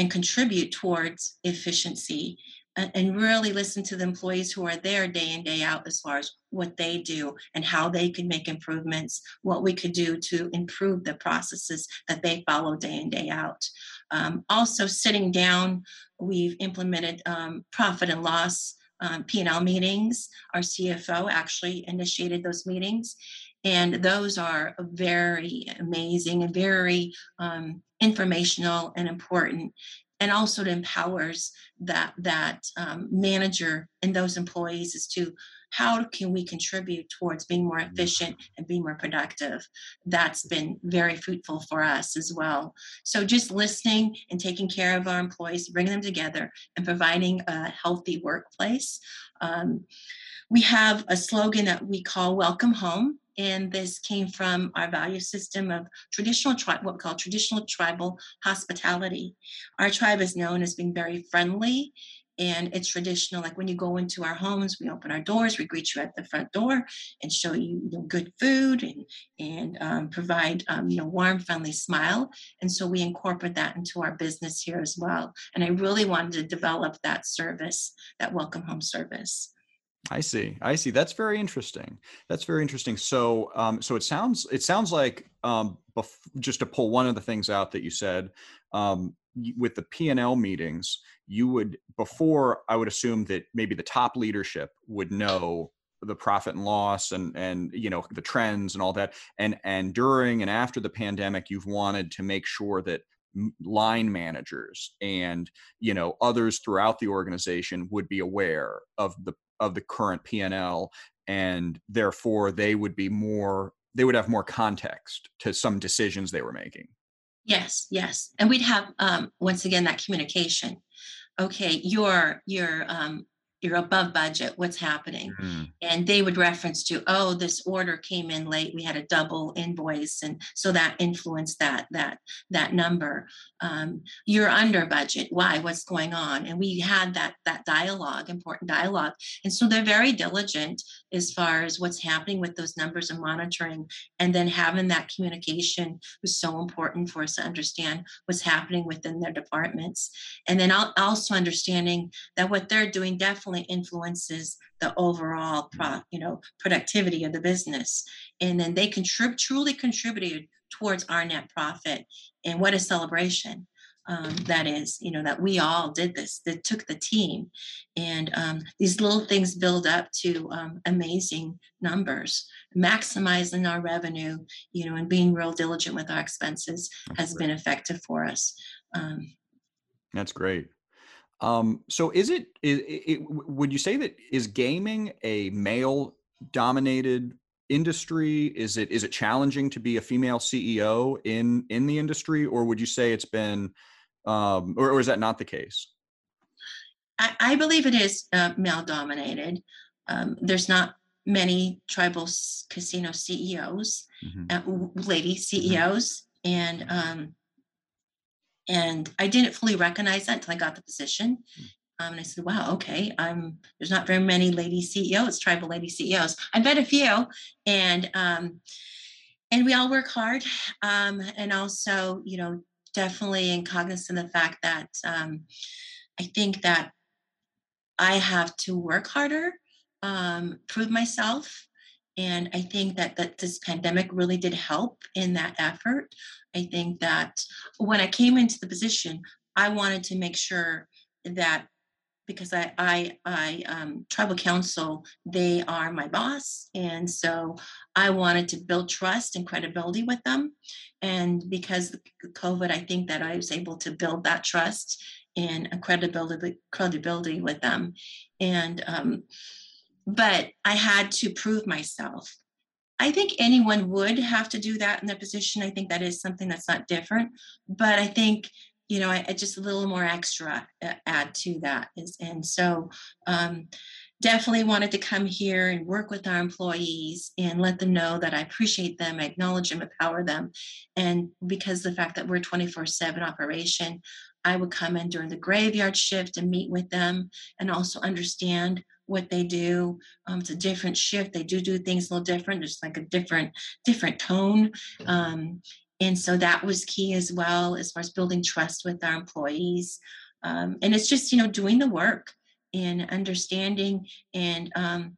and contribute towards efficiency and really listen to the employees who are there day in day out as far as what they do and how they can make improvements what we could do to improve the processes that they follow day in day out. Um, also sitting down we've implemented um, profit and loss um, p&l meetings. Our cfo actually initiated those meetings and those are very amazing and very um, informational and important and also it empowers that that um, manager and those employees as to how can we contribute towards being more mm-hmm. efficient and being more productive. That's been very fruitful for us as well. So just listening and taking care of our employees bringing them together and providing a healthy workplace. Um, we have a slogan that we call welcome home and this came from our value system of traditional what we call traditional tribal hospitality. Our tribe is known as being very friendly and it's traditional. Like when you go into our homes, we open our doors, we greet you at the front door, and show you, you know, good food and and um, provide um, you know warm, friendly smile. And so we incorporate that into our business here as well. And I really wanted to develop that service, that welcome home service. I see. I see. That's very interesting. That's very interesting. So, um, so it sounds it sounds like um, bef- just to pull one of the things out that you said um, with the P and L meetings, you would before I would assume that maybe the top leadership would know the profit and loss and and you know the trends and all that and and during and after the pandemic you've wanted to make sure that line managers and you know others throughout the organization would be aware of the of the current P&L and therefore they would be more they would have more context to some decisions they were making. Yes, yes. And we'd have um, once again that communication. Okay, your your um, you're above budget what's happening? Mm-hmm. and they would reference to oh this order came in late we had a double invoice and so that influenced that that that number. Um, you're under budget why what's going on? And we had that that dialogue important dialogue. And so they're very diligent as far as what's happening with those numbers and monitoring and then having that communication was so important for us to understand what's happening within their departments. And then also understanding that what they're doing definitely definitely influences the overall pro, mm-hmm. you know productivity of the business. And then they contribute truly contributed towards our net profit. And what a celebration um, that is you know that we all did this that took the team. And um, these little things build up to um, amazing numbers. Maximizing our revenue you know and being real diligent with our expenses has been effective for us. Um, that's great um, so is it, is it, would you say that is gaming a male dominated industry? Is it, is it challenging to be a female CEO in, in the industry, or would you say it's been, um, or, or is that not the case? I, I believe it is uh, male dominated. Um, there's not many tribal casino CEOs, mm-hmm. uh, lady CEOs, mm-hmm. and um, and I didn't fully recognize that until I got the position. Hmm. Um, and I said, wow, okay, I'm, there's not very many lady CEOs, tribal lady CEOs. I bet a few. And, um, and we all work hard. Um, and also, you know, definitely in cognizant of the fact that um, I think that I have to work harder, um, prove myself, and I think that, that this pandemic really did help in that effort. I think that when I came into the position, I wanted to make sure that because I, I, I, um, tribal council, they are my boss. And so I wanted to build trust and credibility with them. And because COVID, I think that I was able to build that trust and a credibility, credibility with them. And, um, but I had to prove myself. I think anyone would have to do that in their position. I think that is something that's not different. But I think you know, I, I, just a little more extra uh, add to that is, and so um, definitely wanted to come here and work with our employees and let them know that I appreciate them, I acknowledge them, empower them, and because the fact that we're 24/7 operation, I would come in during the graveyard shift and meet with them and also understand what they do. Um, it's a different shift. They do do things a little different. There's like a different different tone. Um, and so that was key as well as far as building trust with our employees um, and it's just you know doing the work and understanding and um,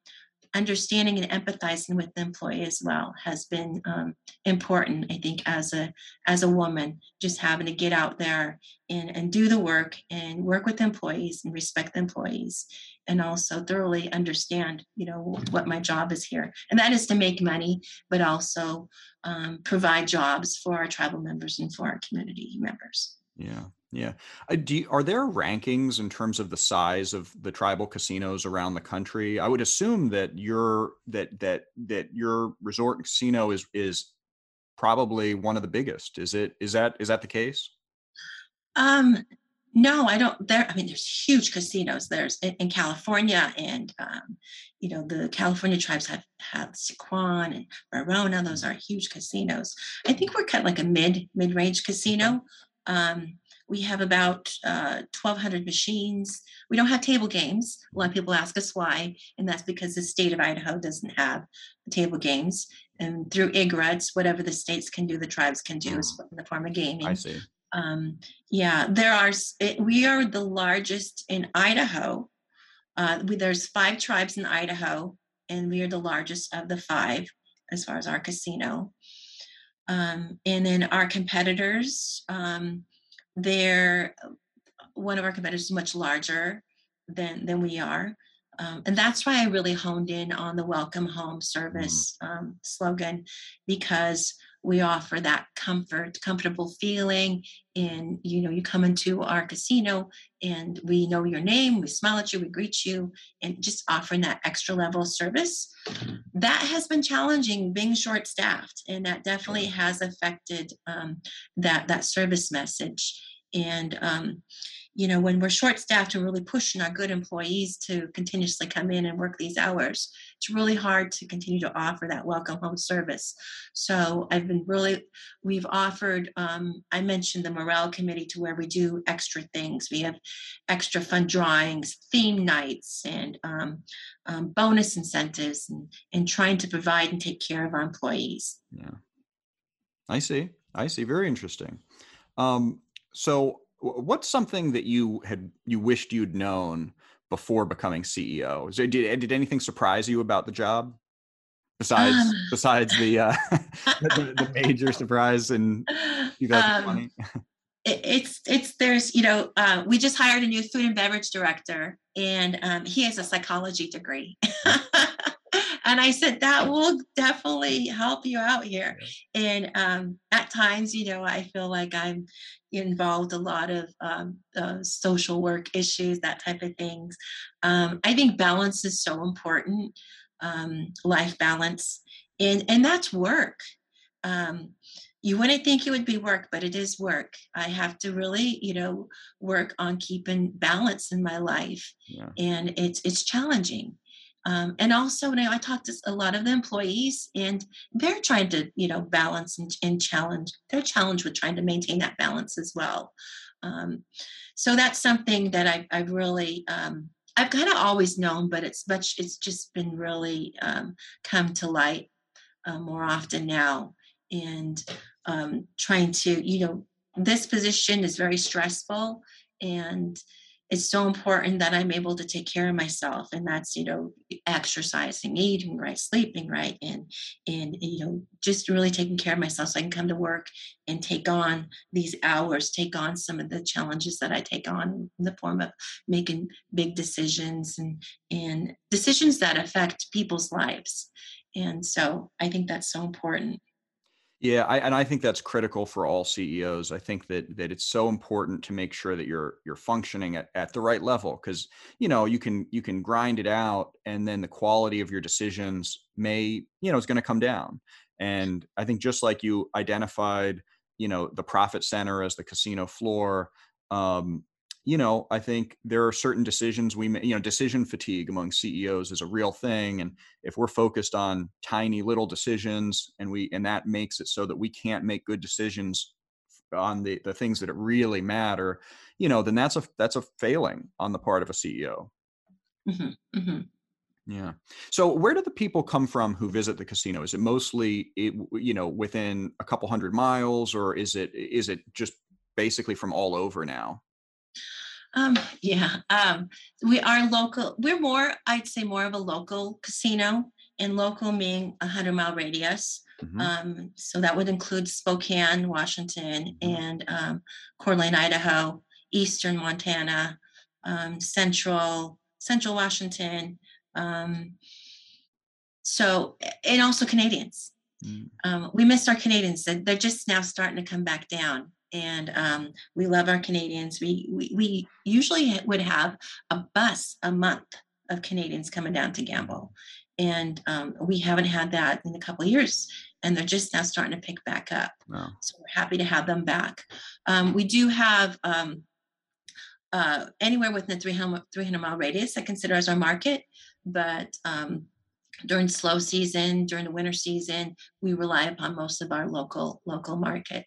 understanding and empathizing with the employee as well has been um, important i think as a as a woman just having to get out there and, and do the work and work with employees and respect the employees and also thoroughly understand you know what my job is here. And that is to make money but also um, provide jobs for our tribal members and for our community members. Yeah yeah uh, you, are there rankings in terms of the size of the tribal casinos around the country i would assume that your that that that your resort and casino is is probably one of the biggest is it is that is that the case um no, I don't. There, I mean, there's huge casinos. There's in, in California, and um, you know, the California tribes have have Sycuan and Verona. Those are huge casinos. I think we're kind of like a mid mid range casino. Um, we have about uh, 1,200 machines. We don't have table games. A lot of people ask us why, and that's because the state of Idaho doesn't have table games. And through IGRADS, whatever the states can do, the tribes can do is in the form of gaming. I see um, yeah, there are. We are the largest in Idaho. Uh, we, there's five tribes in Idaho, and we are the largest of the five as far as our casino. Um, and then our competitors, um, they're one of our competitors is much larger than than we are. Um, and that's why I really honed in on the welcome home mm. service um, slogan because we offer that comfort comfortable feeling and you know you come into our casino and we know your name we smile at you we greet you and just offering that extra level of service. That has been challenging being short staffed and that definitely has affected um, that that service message. And um, you know, when we're short staffed and really pushing our good employees to continuously come in and work these hours, it's really hard to continue to offer that welcome home service. So I've been really, we've offered, um, I mentioned the morale committee to where we do extra things. We have extra fun drawings, theme nights, and um, um, bonus incentives, and, and trying to provide and take care of our employees. Yeah. I see. I see. Very interesting. Um, so what's something that you had you wished you'd known before becoming CEO? Did did anything surprise you about the job besides um, besides the, uh, the, the major surprise in 2020? Um, it, it's it's there's you know uh, we just hired a new food and beverage director and um, he has a psychology degree. and I said that will definitely help you out here. And um, at times, you know, I feel like I'm involved a lot of um, uh, social work issues, that type of things. Um, I think balance is so important, um, life balance, and and that's work. Um, you wouldn't think it would be work, but it is work. I have to really, you know, work on keeping balance in my life, yeah. and it's it's challenging. Um, and also, you know, I talked to a lot of the employees, and they're trying to, you know, balance and, and challenge. They're challenged with trying to maintain that balance as well. Um, so that's something that I, I've really, um, I've kind of always known, but it's much, it's just been really um, come to light uh, more often now. And um, trying to, you know, this position is very stressful, and it's so important that I'm able to take care of myself. And that's, you know, exercising, eating right, sleeping right, and and you know, just really taking care of myself so I can come to work and take on these hours, take on some of the challenges that I take on in the form of making big decisions and and decisions that affect people's lives. And so I think that's so important. Yeah, I, and I think that's critical for all CEOs. I think that that it's so important to make sure that you're you're functioning at, at the right level because you know you can you can grind it out and then the quality of your decisions may you know is going to come down. And I think just like you identified, you know, the profit center as the casino floor, um, you know, I think there are certain decisions we, make, you know, decision fatigue among CEOs is a real thing. And if we're focused on tiny little decisions and we, and that makes it so that we can't make good decisions on the, the things that really matter, you know, then that's a, that's a failing on the part of a CEO. Mm-hmm, mm-hmm. Yeah. So where do the people come from who visit the casino? Is it mostly, it, you know, within a couple hundred miles or is it, is it just basically from all over now? Um, yeah, um, we are local. We're more, I'd say, more of a local casino, and local meaning a hundred mile radius. Mm-hmm. Um, so that would include Spokane, Washington, mm-hmm. and um, Coeur d'Alene, Idaho, Eastern Montana, um, Central Central Washington. Um, so and also Canadians. Mm. Um, we missed our Canadians. They're just now starting to come back down and um, we love our Canadians. We, we, we usually would have a bus a month of Canadians coming down to gamble, and um, we haven't had that in a couple of years, and they're just now starting to pick back up. Wow. So we're happy to have them back. Um, we do have um, uh, anywhere within the 300, 300 mile radius I consider as our market, but um, during slow season during the winter season we rely upon most of our local local market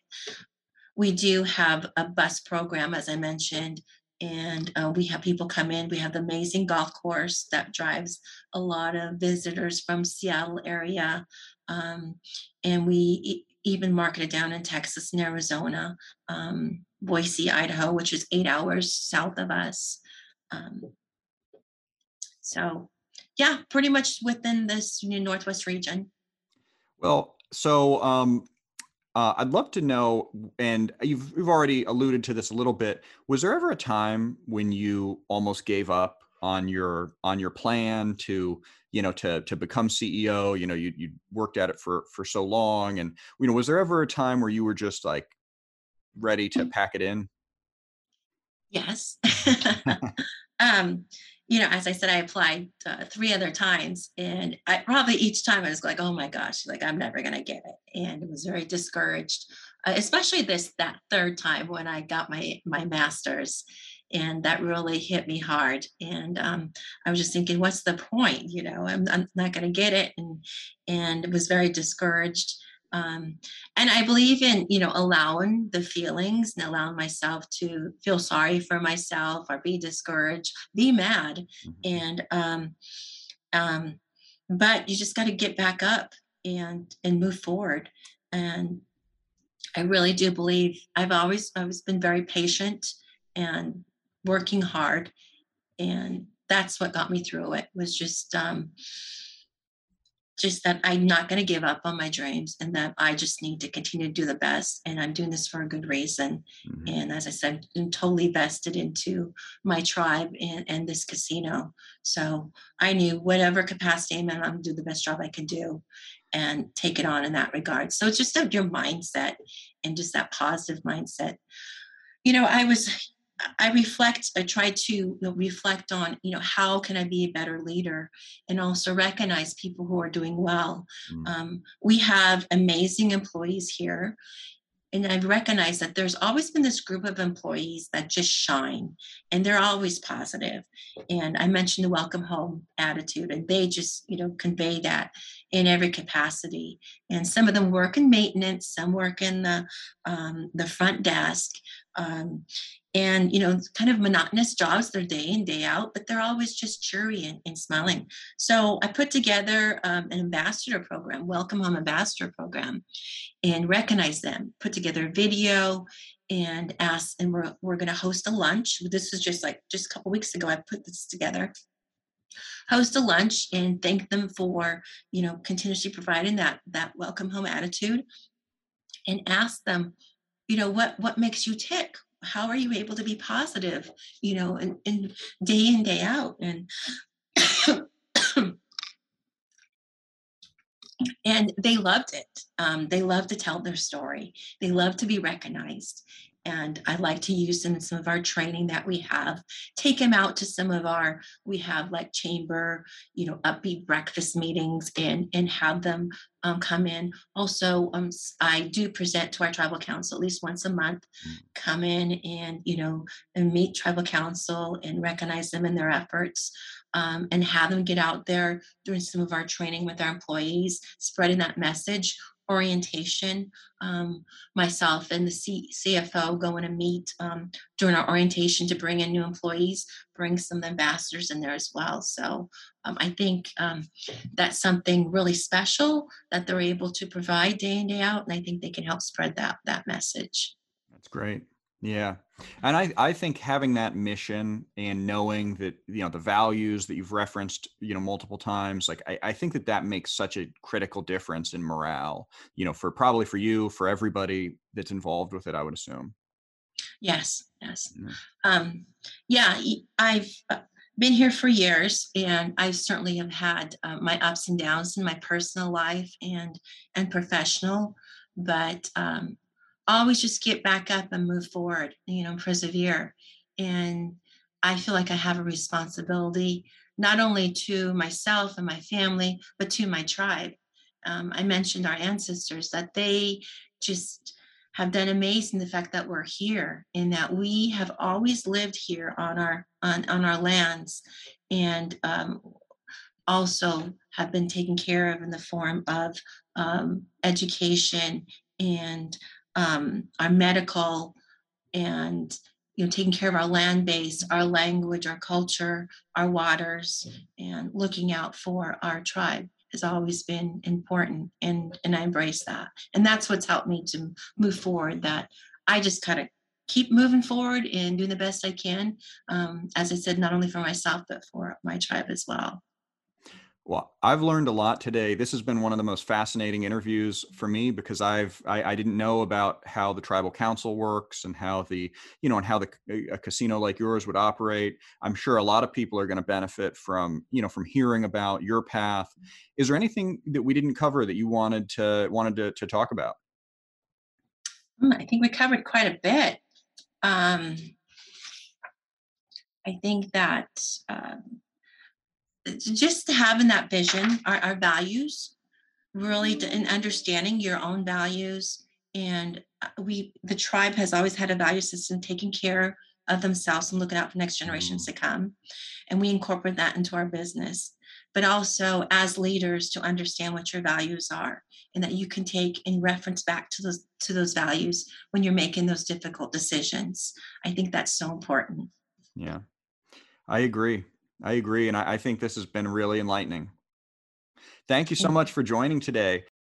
we do have a bus program, as I mentioned, and uh, we have people come in. We have the amazing golf course that drives a lot of visitors from Seattle area, um, and we even market it down in Texas and Arizona, um, Boise, Idaho, which is eight hours south of us. Um, so, yeah, pretty much within this Northwest region. Well, so um, uh, I'd love to know, and you've you've already alluded to this a little bit. Was there ever a time when you almost gave up on your on your plan to you know to to become CEO? You know, you you worked at it for for so long, and you know, was there ever a time where you were just like ready to mm. pack it in? Yes. um, you know, as I said, I applied uh, three other times, and I probably each time I was like, "Oh my gosh, like I'm never gonna get it," and it was very discouraged. Uh, especially this that third time when I got my my master's, and that really hit me hard. And um, I was just thinking, "What's the point? You know, I'm, I'm not gonna get it," and and it was very discouraged. Um, and I believe in, you know, allowing the feelings and allowing myself to feel sorry for myself or be discouraged, be mad. Mm-hmm. And, um, um, but you just got to get back up and, and move forward. And I really do believe I've always, always been very patient and working hard. And that's what got me through it was just, um, just that I'm not going to give up on my dreams and that I just need to continue to do the best. And I'm doing this for a good reason. Mm-hmm. And as I said, I'm totally vested into my tribe and, and this casino. So I knew whatever capacity I'm in, I'm going to do the best job I can do and take it on in that regard. So it's just your mindset and just that positive mindset. You know, I was I reflect, I try to you know, reflect on, you know, how can I be a better leader and also recognize people who are doing well. Mm. Um, we have amazing employees here. And I've recognized that there's always been this group of employees that just shine and they're always positive. And I mentioned the welcome home attitude, and they just, you know, convey that in every capacity. And some of them work in maintenance, some work in the um, the front desk. Um, and you know kind of monotonous jobs they're day in day out but they're always just cheery and, and smiling so i put together um, an ambassador program welcome home ambassador program and recognize them put together a video and ask and we're, we're going to host a lunch. This was just like just a couple weeks ago. I put this together. Host a lunch and thank them for you know continuously providing that that welcome home attitude, and ask them, you know what what makes you tick how are you able to be positive you know and, and day in day out and and they loved it. Um, they love to tell their story. They love to be recognized. And I like to use them in some of our training that we have. Take them out to some of our, we have like chamber, you know, upbeat breakfast meetings and, and have them um, come in. Also, um, I do present to our tribal council at least once a month, mm. come in and, you know, and meet tribal council and recognize them in their efforts um, and have them get out there doing some of our training with our employees, spreading that message, orientation. Um, myself and the C- CFO going to meet um, during our orientation to bring in new employees, bring some ambassadors in there as well. So um, I think um, that's something really special that they're able to provide day in day out, and I think they can help spread that that message. That's great. Yeah. And I, I think having that mission and knowing that, you know, the values that you've referenced, you know, multiple times, like I, I think that that makes such a critical difference in morale, you know, for probably for you, for everybody that's involved with it, I would assume. Yes. Yes. Mm-hmm. Um, yeah. I've uh, been here for years and I certainly have had uh, my ups and downs in my personal life and, and professional, but um, always just get back up and move forward, you know, persevere. And I feel like I have a responsibility not only to myself and my family, but to my tribe. Um, I mentioned our ancestors that they just have done amazing the fact that we're here and that we have always lived here on our on, on our lands and um, also have been taken care of in the form of um, education and um, our medical and you know taking care of our land base our language our culture our waters and looking out for our tribe has always been important and and i embrace that. And that's what's helped me to move forward that i just kind of keep moving forward and doing the best i can um, as i said not only for myself but for my tribe as well well, I've learned a lot today. This has been one of the most fascinating interviews for me because I've I, I, didn't know about how the tribal council works and how the you know and how the a casino like yours would operate. I'm sure a lot of people are going to benefit from you know from hearing about your path. Is there anything that we didn't cover that you wanted to wanted to, to talk about? Hmm, I think we covered quite a bit. Um, I think that. Um, just having that vision, our, our values, really in understanding your own values. And uh, we, the tribe has always had a value system taking care of themselves and looking out for next generations mm. to come. And we incorporate that into our business. But also as leaders to understand what your values are and that you can take in reference back to those to those values when you're making those difficult decisions. I think that's so important. Yeah. I agree. I agree. And I, I think this has been really enlightening. Thank you so much for joining today.